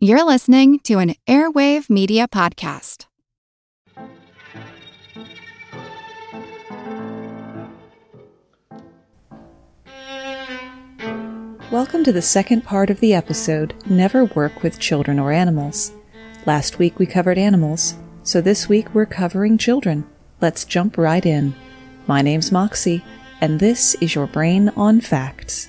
You're listening to an Airwave Media Podcast. Welcome to the second part of the episode Never Work with Children or Animals. Last week we covered animals, so this week we're covering children. Let's jump right in. My name's Moxie, and this is your Brain on Facts.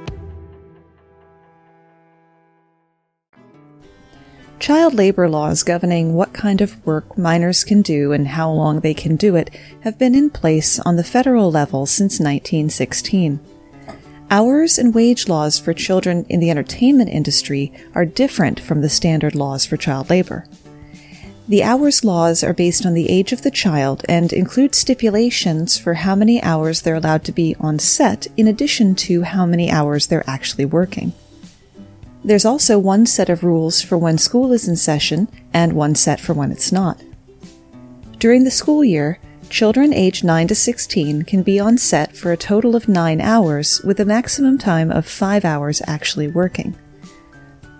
Child labor laws governing what kind of work minors can do and how long they can do it have been in place on the federal level since 1916. Hours and wage laws for children in the entertainment industry are different from the standard laws for child labor. The hours laws are based on the age of the child and include stipulations for how many hours they're allowed to be on set in addition to how many hours they're actually working. There's also one set of rules for when school is in session and one set for when it's not. During the school year, children aged 9 to 16 can be on set for a total of 9 hours with a maximum time of 5 hours actually working.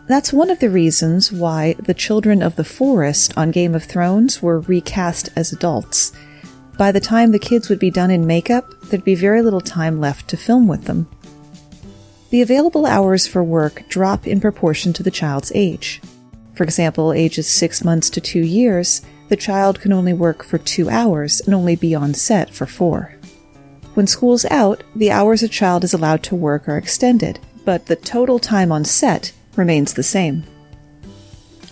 That's one of the reasons why the children of the forest on Game of Thrones were recast as adults. By the time the kids would be done in makeup, there'd be very little time left to film with them. The available hours for work drop in proportion to the child's age. For example, ages 6 months to 2 years, the child can only work for 2 hours and only be on set for 4. When school's out, the hours a child is allowed to work are extended, but the total time on set remains the same.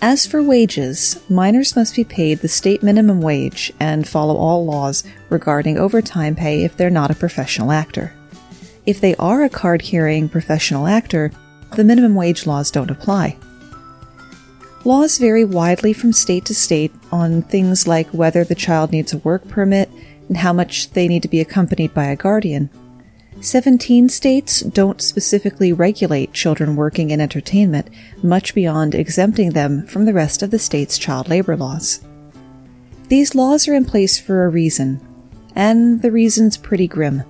As for wages, minors must be paid the state minimum wage and follow all laws regarding overtime pay if they're not a professional actor. If they are a card carrying professional actor, the minimum wage laws don't apply. Laws vary widely from state to state on things like whether the child needs a work permit and how much they need to be accompanied by a guardian. 17 states don't specifically regulate children working in entertainment, much beyond exempting them from the rest of the state's child labor laws. These laws are in place for a reason, and the reason's pretty grim.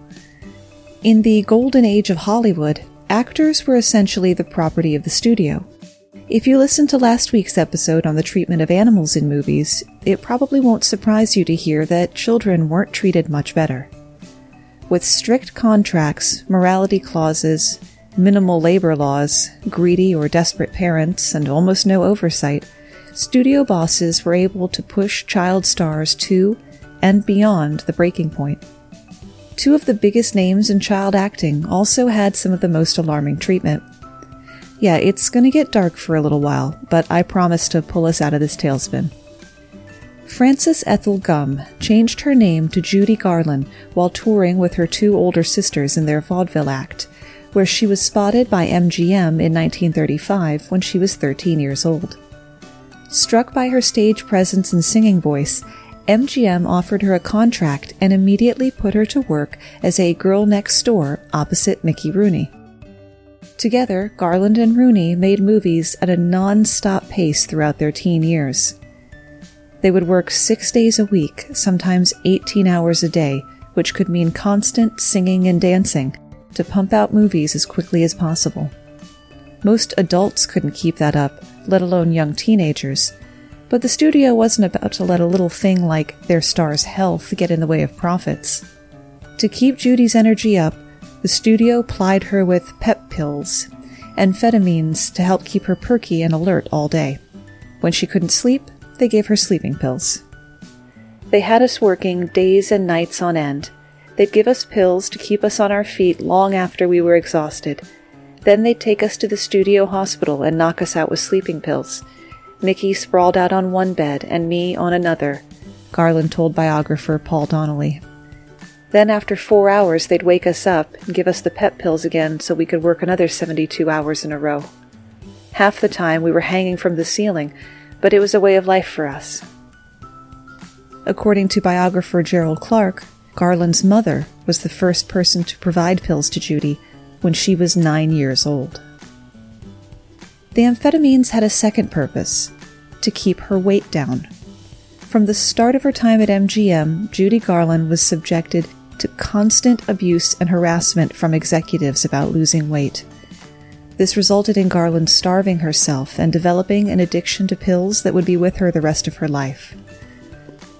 In the golden age of Hollywood, actors were essentially the property of the studio. If you listened to last week's episode on the treatment of animals in movies, it probably won't surprise you to hear that children weren't treated much better. With strict contracts, morality clauses, minimal labor laws, greedy or desperate parents, and almost no oversight, studio bosses were able to push child stars to and beyond the breaking point. Two of the biggest names in child acting also had some of the most alarming treatment. Yeah, it's gonna get dark for a little while, but I promise to pull us out of this tailspin. Frances Ethel Gum changed her name to Judy Garland while touring with her two older sisters in their vaudeville act, where she was spotted by MGM in 1935 when she was 13 years old. Struck by her stage presence and singing voice, MGM offered her a contract and immediately put her to work as a girl next door opposite Mickey Rooney. Together, Garland and Rooney made movies at a non stop pace throughout their teen years. They would work six days a week, sometimes 18 hours a day, which could mean constant singing and dancing to pump out movies as quickly as possible. Most adults couldn't keep that up, let alone young teenagers, but the studio wasn't about to let a little thing like their star's health get in the way of profits. To keep Judy's energy up, the studio plied her with pep pills, amphetamines to help keep her perky and alert all day. When she couldn't sleep, they gave her sleeping pills. They had us working days and nights on end. They'd give us pills to keep us on our feet long after we were exhausted. Then they'd take us to the studio hospital and knock us out with sleeping pills. Mickey sprawled out on one bed and me on another, Garland told biographer Paul Donnelly. Then, after four hours, they'd wake us up and give us the pep pills again so we could work another 72 hours in a row. Half the time we were hanging from the ceiling, but it was a way of life for us. According to biographer Gerald Clarke, Garland's mother was the first person to provide pills to Judy when she was nine years old. The amphetamines had a second purpose to keep her weight down. From the start of her time at MGM, Judy Garland was subjected to constant abuse and harassment from executives about losing weight. This resulted in Garland starving herself and developing an addiction to pills that would be with her the rest of her life.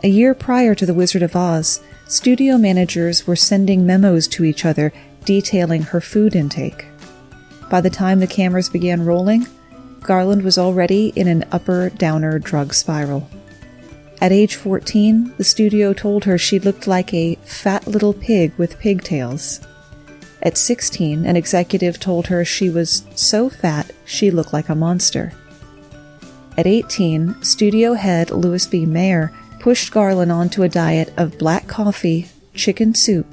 A year prior to The Wizard of Oz, studio managers were sending memos to each other detailing her food intake. By the time the cameras began rolling, Garland was already in an upper downer drug spiral. At age 14, the studio told her she looked like a fat little pig with pigtails. At 16, an executive told her she was so fat she looked like a monster. At 18, studio head Louis B. Mayer pushed Garland onto a diet of black coffee, chicken soup,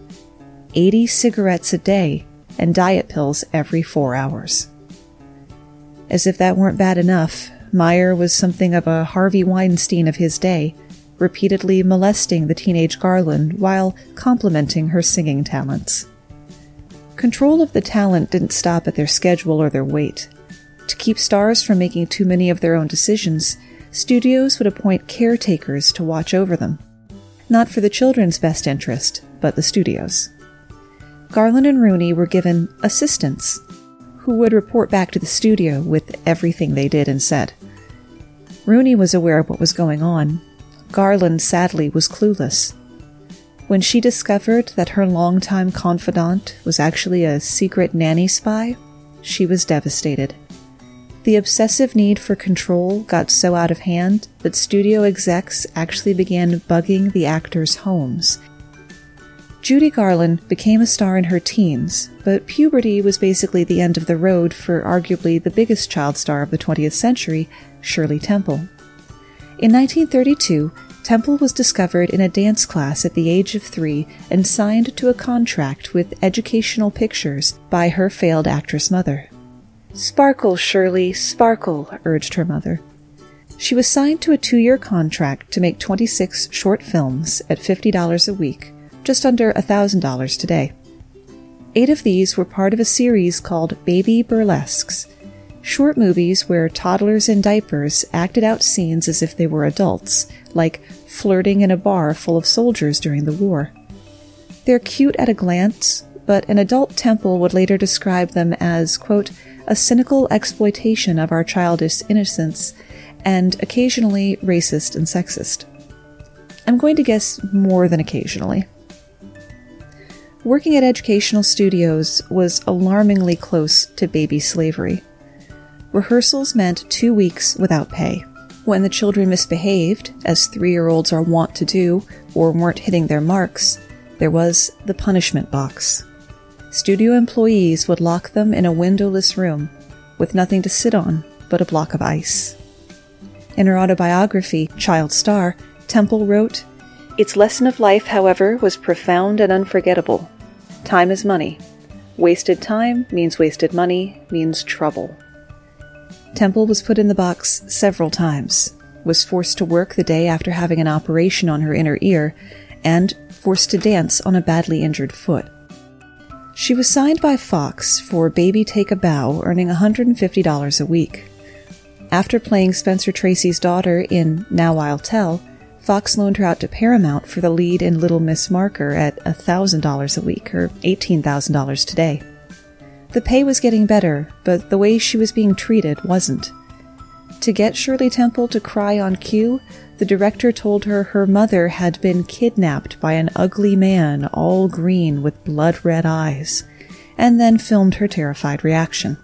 80 cigarettes a day, and diet pills every four hours. As if that weren't bad enough, Mayer was something of a Harvey Weinstein of his day, repeatedly molesting the teenage Garland while complimenting her singing talents. Control of the talent didn't stop at their schedule or their weight. To keep stars from making too many of their own decisions, studios would appoint caretakers to watch over them. Not for the children's best interest, but the studio's. Garland and Rooney were given assistants who would report back to the studio with everything they did and said. Rooney was aware of what was going on. Garland, sadly, was clueless. When she discovered that her longtime confidant was actually a secret nanny spy, she was devastated. The obsessive need for control got so out of hand that studio execs actually began bugging the actors' homes Judy Garland became a star in her teens, but puberty was basically the end of the road for arguably the biggest child star of the 20th century, Shirley Temple. In 1932, Temple was discovered in a dance class at the age of three and signed to a contract with Educational Pictures by her failed actress mother. Sparkle, Shirley, sparkle, urged her mother. She was signed to a two year contract to make 26 short films at $50 a week just under $1,000 today. Eight of these were part of a series called Baby Burlesques, short movies where toddlers in diapers acted out scenes as if they were adults, like flirting in a bar full of soldiers during the war. They're cute at a glance, but an adult Temple would later describe them as, quote, a cynical exploitation of our childish innocence and occasionally racist and sexist. I'm going to guess more than occasionally. Working at educational studios was alarmingly close to baby slavery. Rehearsals meant two weeks without pay. When the children misbehaved, as three year olds are wont to do, or weren't hitting their marks, there was the punishment box. Studio employees would lock them in a windowless room with nothing to sit on but a block of ice. In her autobiography, Child Star, Temple wrote, Its lesson of life, however, was profound and unforgettable. Time is money. Wasted time means wasted money, means trouble. Temple was put in the box several times, was forced to work the day after having an operation on her inner ear, and forced to dance on a badly injured foot. She was signed by Fox for Baby Take a Bow, earning $150 a week. After playing Spencer Tracy's daughter in Now I'll Tell, Fox loaned her out to Paramount for the lead in Little Miss Marker at $1,000 a week, or $18,000 today. The pay was getting better, but the way she was being treated wasn't. To get Shirley Temple to cry on cue, the director told her her mother had been kidnapped by an ugly man all green with blood red eyes, and then filmed her terrified reaction.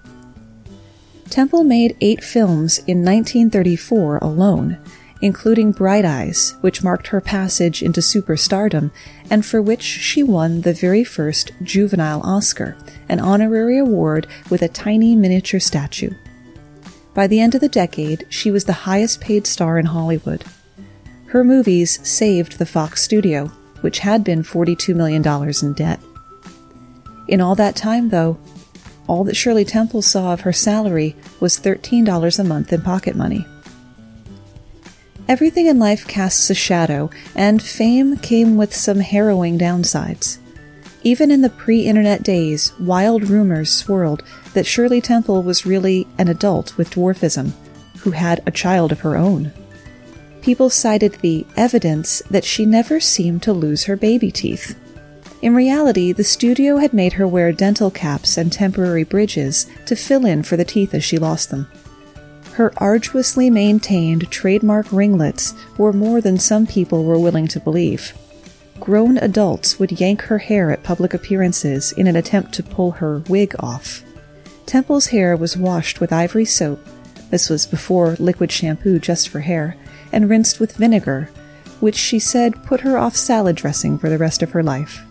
Temple made eight films in 1934 alone, including Bright Eyes, which marked her passage into superstardom and for which she won the very first Juvenile Oscar, an honorary award with a tiny miniature statue. By the end of the decade, she was the highest paid star in Hollywood. Her movies saved the Fox studio, which had been $42 million in debt. In all that time, though, all that Shirley Temple saw of her salary was $13 a month in pocket money. Everything in life casts a shadow, and fame came with some harrowing downsides. Even in the pre internet days, wild rumors swirled that Shirley Temple was really an adult with dwarfism, who had a child of her own. People cited the evidence that she never seemed to lose her baby teeth. In reality, the studio had made her wear dental caps and temporary bridges to fill in for the teeth as she lost them. Her arduously maintained trademark ringlets were more than some people were willing to believe. Grown adults would yank her hair at public appearances in an attempt to pull her wig off. Temple's hair was washed with ivory soap, this was before liquid shampoo just for hair, and rinsed with vinegar, which she said put her off salad dressing for the rest of her life.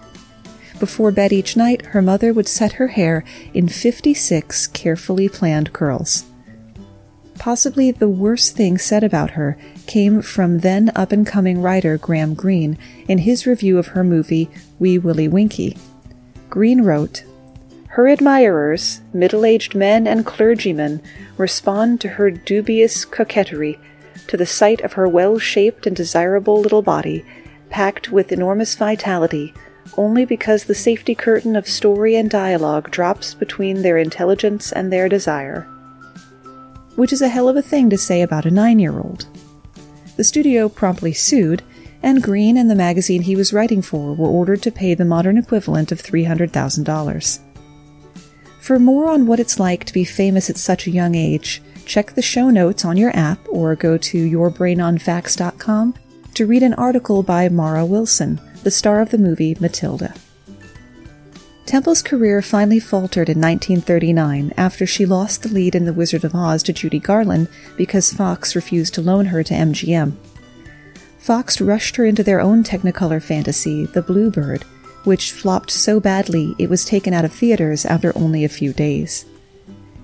Before bed each night, her mother would set her hair in 56 carefully planned curls. Possibly the worst thing said about her came from then up and coming writer Graham Greene in his review of her movie Wee Willie Winkie. Greene wrote, Her admirers, middle aged men and clergymen, respond to her dubious coquetry, to the sight of her well shaped and desirable little body, packed with enormous vitality, only because the safety curtain of story and dialogue drops between their intelligence and their desire which is a hell of a thing to say about a nine year old. The studio promptly sued, and Greene and the magazine he was writing for were ordered to pay the modern equivalent of $300,000. For more on what it's like to be famous at such a young age, check the show notes on your app or go to yourbrainonfacts.com to read an article by Mara Wilson, the star of the movie Matilda. Temple's career finally faltered in 1939 after she lost the lead in The Wizard of Oz to Judy Garland because Fox refused to loan her to MGM. Fox rushed her into their own Technicolor fantasy, The Bluebird, which flopped so badly it was taken out of theaters after only a few days.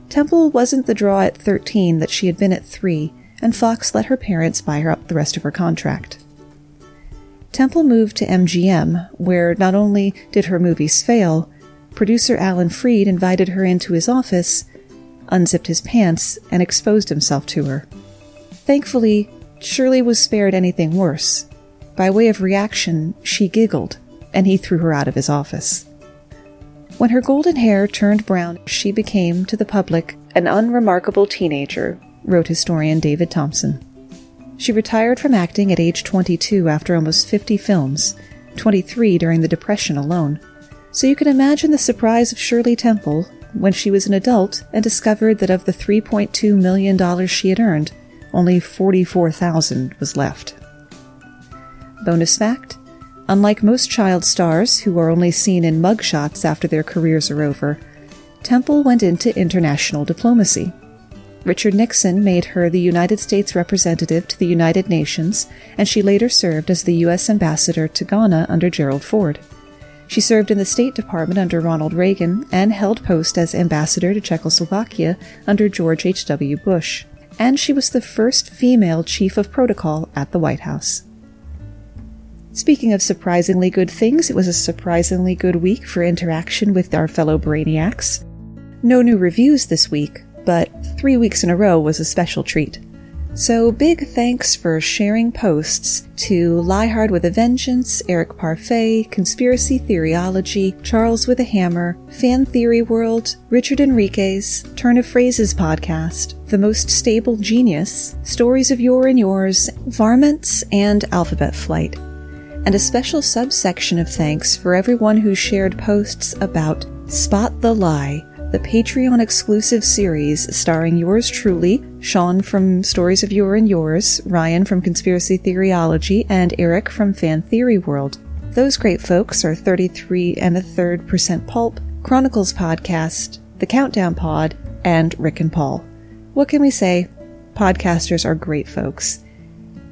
Temple wasn't the draw at 13 that she had been at 3, and Fox let her parents buy her up the rest of her contract. Temple moved to MGM, where not only did her movies fail, producer Alan Freed invited her into his office, unzipped his pants, and exposed himself to her. Thankfully, Shirley was spared anything worse. By way of reaction, she giggled, and he threw her out of his office. When her golden hair turned brown, she became, to the public, an unremarkable teenager, wrote historian David Thomson. She retired from acting at age 22 after almost 50 films, 23 during the Depression alone. So you can imagine the surprise of Shirley Temple when she was an adult and discovered that of the $3.2 million she had earned, only 44,000 was left. Bonus fact, unlike most child stars who are only seen in mugshots after their careers are over, Temple went into international diplomacy. Richard Nixon made her the United States representative to the United Nations, and she later served as the U.S. ambassador to Ghana under Gerald Ford. She served in the State Department under Ronald Reagan and held post as ambassador to Czechoslovakia under George H.W. Bush. And she was the first female chief of protocol at the White House. Speaking of surprisingly good things, it was a surprisingly good week for interaction with our fellow Brainiacs. No new reviews this week, but three weeks in a row was a special treat. So, big thanks for sharing posts to Liehard with a Vengeance, Eric Parfait, Conspiracy Theoryology, Charles with a Hammer, Fan Theory World, Richard Enriquez, Turn of Phrases Podcast, The Most Stable Genius, Stories of Your and Yours, Varmints, and Alphabet Flight. And a special subsection of thanks for everyone who shared posts about Spot the Lie, the Patreon exclusive series starring yours truly, Sean from Stories of Your and Yours, Ryan from Conspiracy Theoryology, and Eric from Fan Theory World. Those great folks are 33 and a third percent pulp, Chronicles Podcast, The Countdown Pod, and Rick and Paul. What can we say? Podcasters are great folks.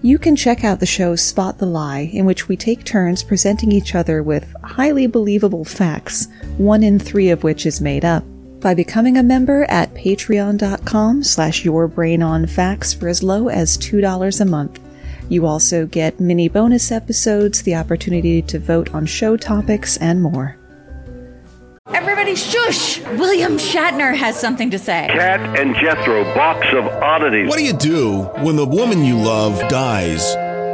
You can check out the show Spot the Lie, in which we take turns presenting each other with highly believable facts, one in three of which is made up by becoming a member at patreon.com slash yourbrainonfacts for as low as $2 a month. You also get mini bonus episodes, the opportunity to vote on show topics, and more. Everybody shush! William Shatner has something to say. Kat and Jethro, box of oddities. What do you do when the woman you love dies?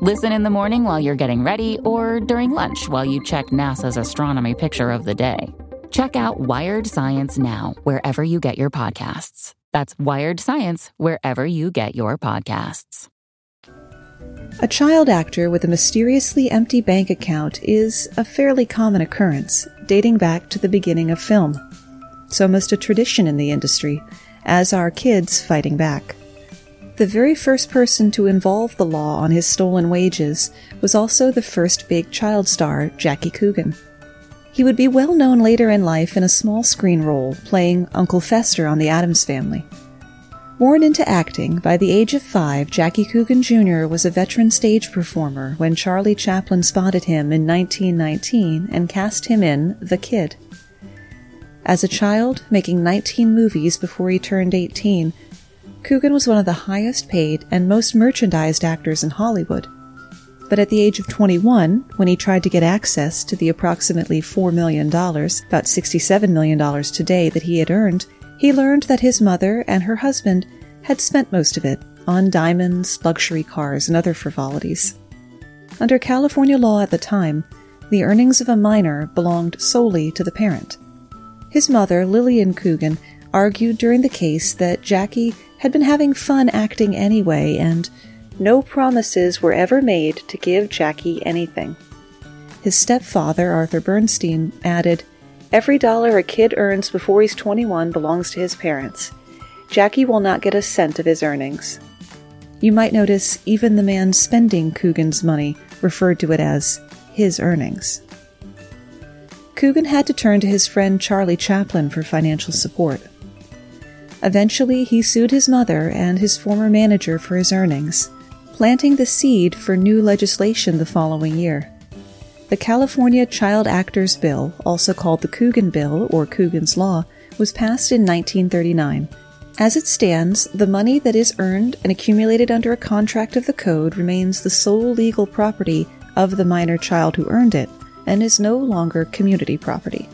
Listen in the morning while you're getting ready or during lunch while you check NASA's astronomy picture of the day. Check out Wired Science now, wherever you get your podcasts. That's Wired Science, wherever you get your podcasts. A child actor with a mysteriously empty bank account is a fairly common occurrence, dating back to the beginning of film. It's almost a tradition in the industry, as are kids fighting back. The very first person to involve the law on his stolen wages was also the first big child star, Jackie Coogan. He would be well known later in life in a small screen role, playing Uncle Fester on The Addams Family. Born into acting, by the age of five, Jackie Coogan Jr. was a veteran stage performer when Charlie Chaplin spotted him in 1919 and cast him in The Kid. As a child, making 19 movies before he turned 18, Coogan was one of the highest paid and most merchandised actors in Hollywood. But at the age of 21, when he tried to get access to the approximately $4 million, about $67 million today, that he had earned, he learned that his mother and her husband had spent most of it on diamonds, luxury cars, and other frivolities. Under California law at the time, the earnings of a minor belonged solely to the parent. His mother, Lillian Coogan, argued during the case that Jackie had been having fun acting anyway, and no promises were ever made to give Jackie anything. His stepfather, Arthur Bernstein, added, Every dollar a kid earns before he's 21 belongs to his parents. Jackie will not get a cent of his earnings. You might notice even the man spending Coogan's money referred to it as his earnings. Coogan had to turn to his friend Charlie Chaplin for financial support. Eventually, he sued his mother and his former manager for his earnings, planting the seed for new legislation the following year. The California Child Actors Bill, also called the Coogan Bill or Coogan's Law, was passed in 1939. As it stands, the money that is earned and accumulated under a contract of the code remains the sole legal property of the minor child who earned it and is no longer community property.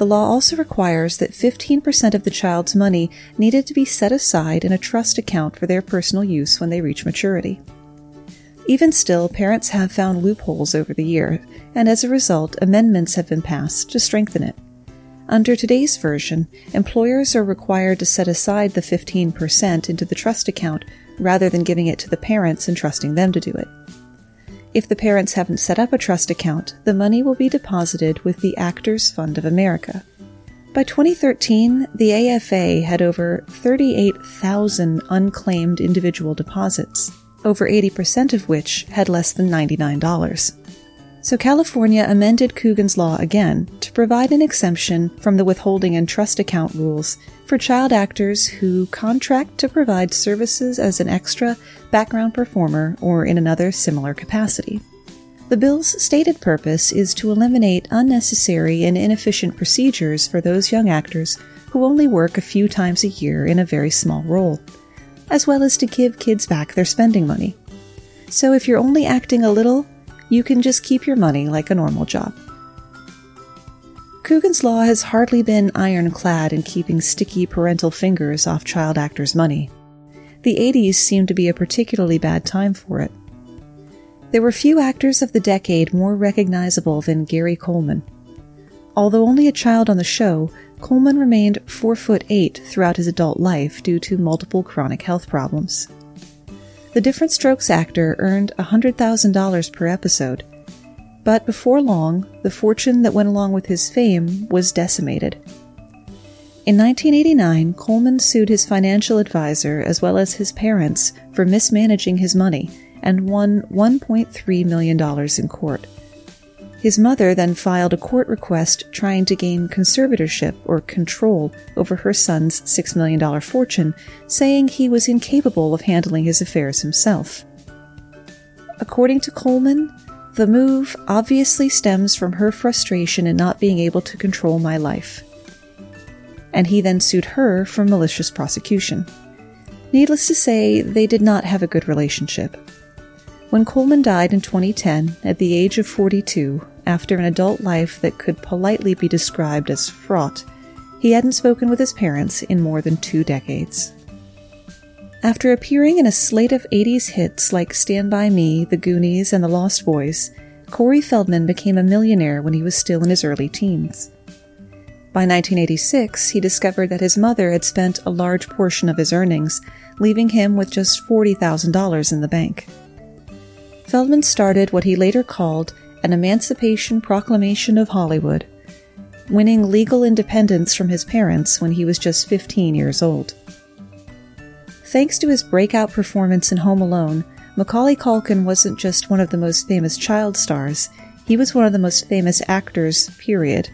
The law also requires that 15% of the child's money needed to be set aside in a trust account for their personal use when they reach maturity. Even still, parents have found loopholes over the year, and as a result, amendments have been passed to strengthen it. Under today's version, employers are required to set aside the 15% into the trust account rather than giving it to the parents and trusting them to do it. If the parents haven't set up a trust account, the money will be deposited with the Actors Fund of America. By 2013, the AFA had over 38,000 unclaimed individual deposits, over 80% of which had less than $99. So California amended Coogan's Law again to provide an exemption from the withholding and trust account rules for child actors who contract to provide services as an extra, background performer, or in another similar capacity. The bill's stated purpose is to eliminate unnecessary and inefficient procedures for those young actors who only work a few times a year in a very small role, as well as to give kids back their spending money. So if you're only acting a little, you can just keep your money like a normal job. Coogan's Law has hardly been ironclad in keeping sticky parental fingers off child actors' money. The 80s seemed to be a particularly bad time for it. There were few actors of the decade more recognizable than Gary Coleman. Although only a child on the show, Coleman remained 4 foot 8 throughout his adult life due to multiple chronic health problems. The Diff'rent Strokes actor earned $100,000 per episode, but before long, the fortune that went along with his fame was decimated. In 1989, Coleman sued his financial advisor as well as his parents for mismanaging his money and won $1.3 million in court. His mother then filed a court request trying to gain conservatorship or control over her son's $6 million fortune, saying he was incapable of handling his affairs himself. According to Coleman, the move obviously stems from her frustration in not being able to control my life. And he then sued her for malicious prosecution. Needless to say, they did not have a good relationship. When Coleman died in 2010 at the age of 42, after an adult life that could politely be described as fraught, he hadn't spoken with his parents in more than two decades. After appearing in a slate of 80s hits like Stand By Me, The Goonies, and The Lost Boys, Corey Feldman became a millionaire when he was still in his early teens. By 1986, he discovered that his mother had spent a large portion of his earnings, leaving him with just $40,000 in the bank. Feldman started what he later called an Emancipation Proclamation of Hollywood, winning legal independence from his parents when he was just 15 years old. Thanks to his breakout performance in Home Alone, Macaulay Culkin wasn't just one of the most famous child stars, he was one of the most famous actors, period.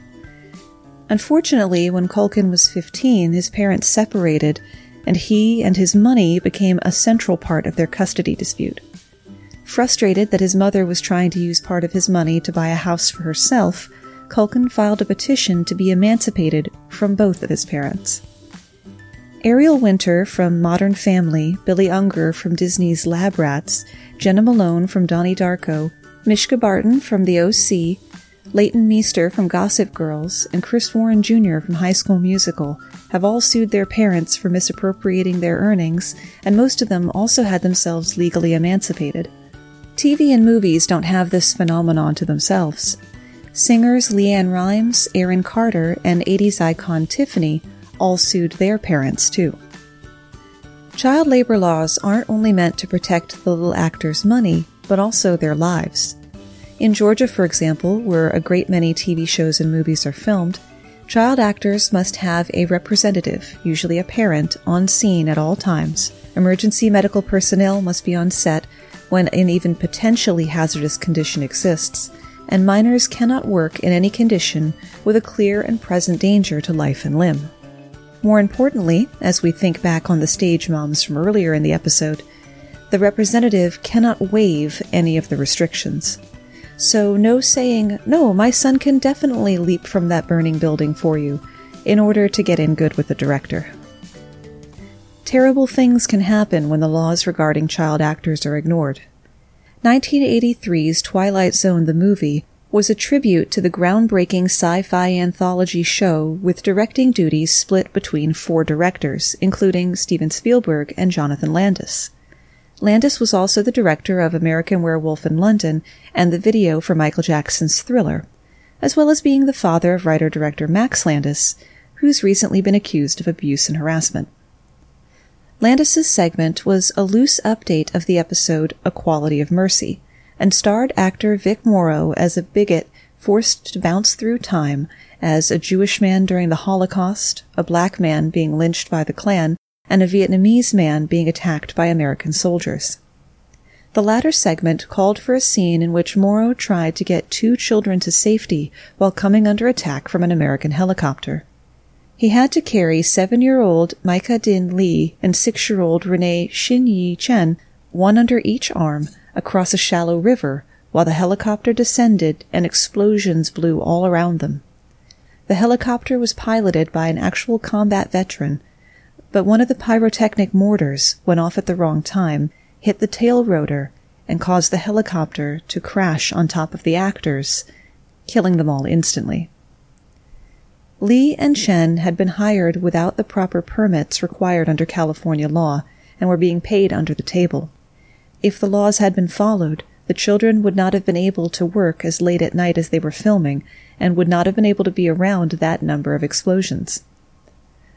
Unfortunately, when Culkin was 15, his parents separated, and he and his money became a central part of their custody dispute. Frustrated that his mother was trying to use part of his money to buy a house for herself, Culkin filed a petition to be emancipated from both of his parents. Ariel Winter from Modern Family, Billy Unger from Disney's Lab Rats, Jena Malone from Donnie Darko, Mischa Barton from The OC, Leighton Meester from Gossip Girls, and Chris Warren Jr. from High School Musical have all sued their parents for misappropriating their earnings, and most of them also had themselves legally emancipated. TV and movies don't have this phenomenon to themselves. Singers LeAnn Rimes, Aaron Carter, and 80s icon Tiffany all sued their parents too. Child labor laws aren't only meant to protect the little actors' money, but also their lives. In Georgia, for example, where a great many TV shows and movies are filmed, child actors must have a representative, usually a parent, on scene at all times. Emergency medical personnel must be on set when an even potentially hazardous condition exists, and minors cannot work in any condition with a clear and present danger to life and limb. More importantly, as we think back on the stage moms from earlier in the episode, the representative cannot waive any of the restrictions. So, no saying, no, my son can definitely leap from that burning building for you, in order to get in good with the director. Terrible things can happen when the laws regarding child actors are ignored. 1983's Twilight Zone the movie was a tribute to the groundbreaking sci fi anthology show with directing duties split between four directors, including Steven Spielberg and Jonathan Landis. Landis was also the director of American Werewolf in London and the video for Michael Jackson's Thriller, as well as being the father of writer director Max Landis, who's recently been accused of abuse and harassment. Landis's segment was a loose update of the episode A Quality of Mercy, and starred actor Vic Morrow as a bigot forced to bounce through time as a Jewish man during the Holocaust, a black man being lynched by the Klan, and a Vietnamese man being attacked by American soldiers. The latter segment called for a scene in which Morrow tried to get two children to safety while coming under attack from an American helicopter. He had to carry seven year old Myca Dinh Le and six year old Renee Shin Yi Chen, one under each arm, across a shallow river while the helicopter descended and explosions blew all around them. The helicopter was piloted by an actual combat veteran, but one of the pyrotechnic mortars went off at the wrong time, hit the tail rotor, and caused the helicopter to crash on top of the actors, killing them all instantly. Le and Chen had been hired without the proper permits required under California law and were being paid under the table. If the laws had been followed, the children would not have been able to work as late at night as they were filming and would not have been able to be around that number of explosions.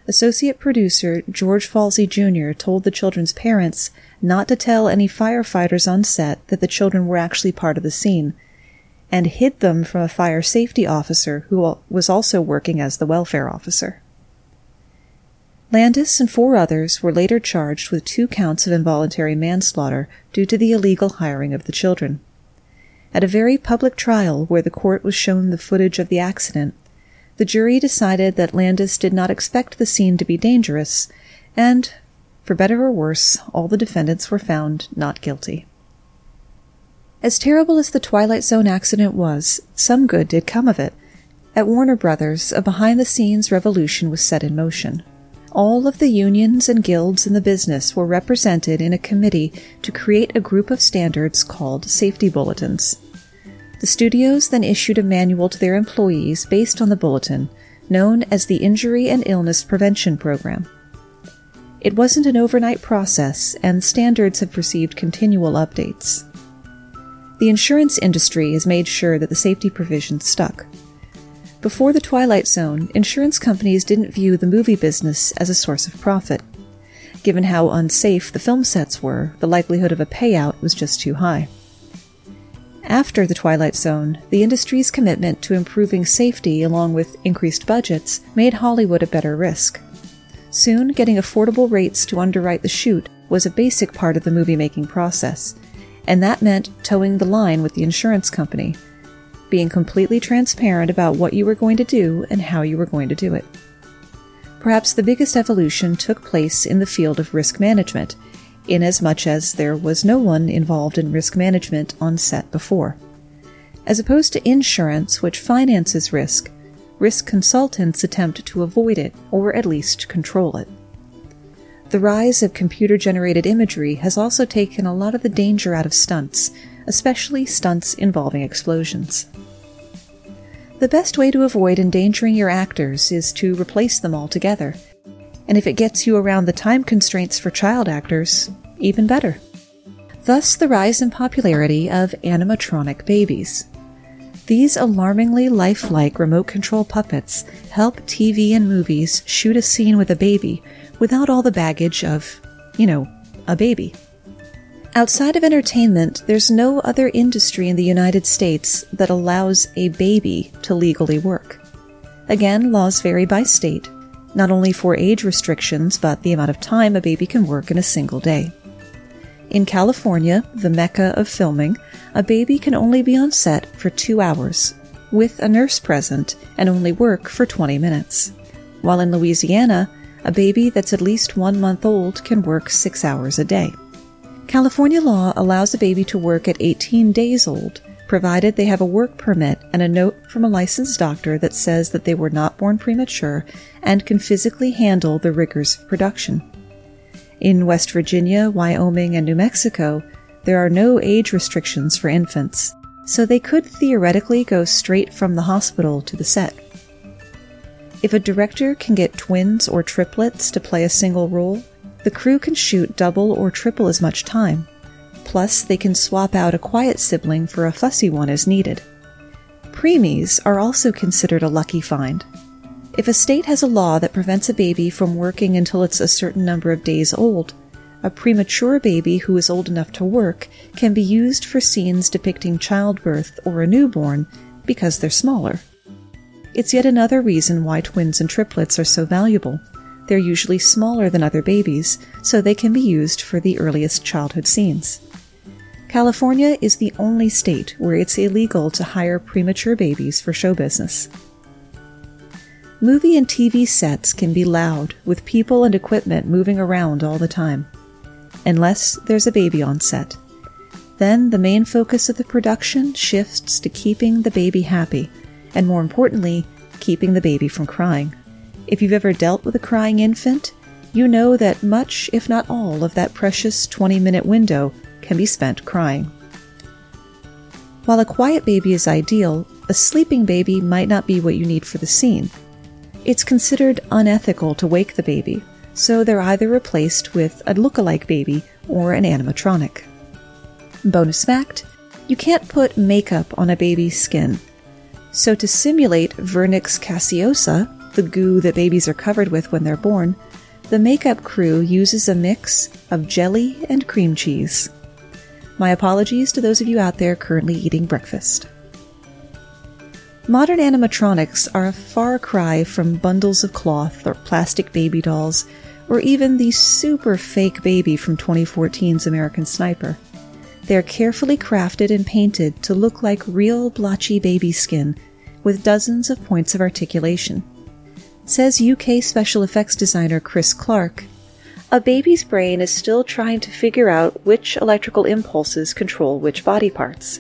Associate producer George Folsey Jr. told the children's parents not to tell any firefighters on set that the children were actually part of the scene, and hid them from a fire safety officer who was also working as the welfare officer. Landis and four others were later charged with two counts of involuntary manslaughter due to the illegal hiring of the children. At a very public trial where the court was shown the footage of the accident, the jury decided that Landis did not expect the scene to be dangerous, and, for better or worse, all the defendants were found not guilty. As terrible as the Twilight Zone accident was, some good did come of it. At Warner Brothers, a behind the scenes revolution was set in motion. All of the unions and guilds in the business were represented in a committee to create a group of standards called safety bulletins. The studios then issued a manual to their employees based on the bulletin, known as the Injury and Illness Prevention Program. It wasn't an overnight process, and standards have received continual updates. The insurance industry has made sure that the safety provisions stuck. Before the Twilight Zone, insurance companies didn't view the movie business as a source of profit. Given how unsafe the film sets were, the likelihood of a payout was just too high. After the Twilight Zone, the industry's commitment to improving safety along with increased budgets made Hollywood a better risk. Soon, getting affordable rates to underwrite the shoot was a basic part of the movie making process, and that meant toeing the line with the insurance company being completely transparent about what you were going to do and how you were going to do it. Perhaps the biggest evolution took place in the field of risk management, inasmuch as there was no one involved in risk management on set before. As opposed to insurance, which finances risk, risk consultants attempt to avoid it or at least control it. The rise of computer generated imagery has also taken a lot of the danger out of stunts, especially stunts involving explosions. The best way to avoid endangering your actors is to replace them altogether. And if it gets you around the time constraints for child actors, even better. Thus, the rise in popularity of animatronic babies. These alarmingly lifelike remote control puppets help TV and movies shoot a scene with a baby without all the baggage of, you know, a baby. Outside of entertainment, there's no other industry in the United States that allows a baby to legally work. Again, laws vary by state, not only for age restrictions, but the amount of time a baby can work in a single day. In California, the mecca of filming, a baby can only be on set for two hours, with a nurse present, and only work for 20 minutes. While in Louisiana, a baby that's at least one month old can work six hours a day. California law allows a baby to work at 18 days old, provided they have a work permit and a note from a licensed doctor that says that they were not born premature and can physically handle the rigors of production. In West Virginia, Wyoming, and New Mexico, there are no age restrictions for infants, so they could theoretically go straight from the hospital to the set. If a director can get twins or triplets to play a single role, the crew can shoot double or triple as much time. Plus, they can swap out a quiet sibling for a fussy one as needed. Preemies are also considered a lucky find. If a state has a law that prevents a baby from working until it's a certain number of days old, a premature baby who is old enough to work can be used for scenes depicting childbirth or a newborn because they're smaller. It's yet another reason why twins and triplets are so valuable. They're usually smaller than other babies, so they can be used for the earliest childhood scenes. California is the only state where it's illegal to hire premature babies for show business. Movie and TV sets can be loud, with people and equipment moving around all the time. Unless there's a baby on set. Then the main focus of the production shifts to keeping the baby happy, and more importantly, keeping the baby from crying. If you've ever dealt with a crying infant, you know that much, if not all, of that precious 20 minute window can be spent crying. While a quiet baby is ideal, a sleeping baby might not be what you need for the scene. It's considered unethical to wake the baby, so they're either replaced with a look-alike baby or an animatronic. Bonus fact you can't put makeup on a baby's skin. So, to simulate vernix caseosa, the goo that babies are covered with when they're born, the makeup crew uses a mix of jelly and cream cheese. My apologies to those of you out there currently eating breakfast. Modern animatronics are a far cry from bundles of cloth or plastic baby dolls, or even the super fake baby from 2014's American Sniper. They are carefully crafted and painted to look like real blotchy baby skin with dozens of points of articulation. Says UK special effects designer Chris Clark, a baby's brain is still trying to figure out which electrical impulses control which body parts.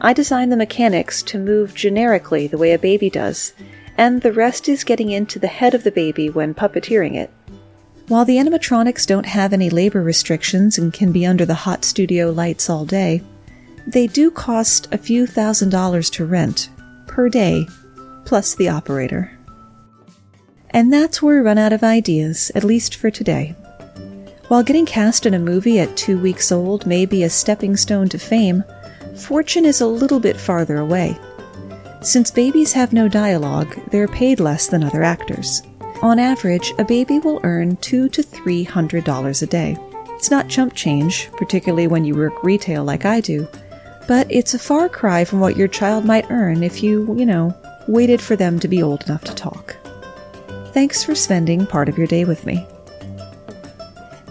I designed the mechanics to move generically the way a baby does, and the rest is getting into the head of the baby when puppeteering it. While the animatronics don't have any labor restrictions and can be under the hot studio lights all day, they do cost a few thousand dollars to rent per day, plus the operator. And that's where we run out of ideas, at least for today. While getting cast in a movie at two weeks old may be a stepping stone to fame, fortune is a little bit farther away. Since babies have no dialogue, they're paid less than other actors. On average, a baby will earn two to three hundred dollars a day. It's not chump change, particularly when you work retail like I do, but it's a far cry from what your child might earn if you, you know, waited for them to be old enough to talk. Thanks for spending part of your day with me.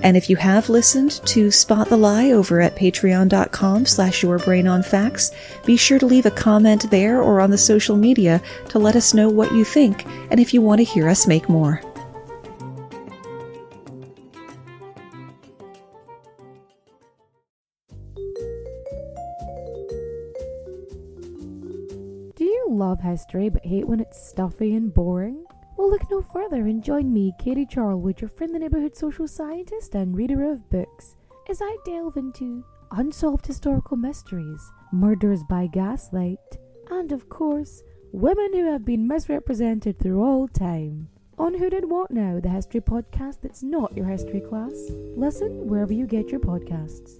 And if you have listened to Spot the Lie over at patreon.com slash yourbrainonfacts, be sure to leave a comment there or on the social media to let us know what you think and if you want to hear us make more. Do you love history but hate when it's stuffy and boring? Well, look no further and join me, Katie Charlwood, your friend, the neighborhood social scientist and reader of books, as I delve into unsolved historical mysteries, murders by gaslight, and of course, women who have been misrepresented through all time. On Who Did What Now, the history podcast that's not your history class. Listen wherever you get your podcasts.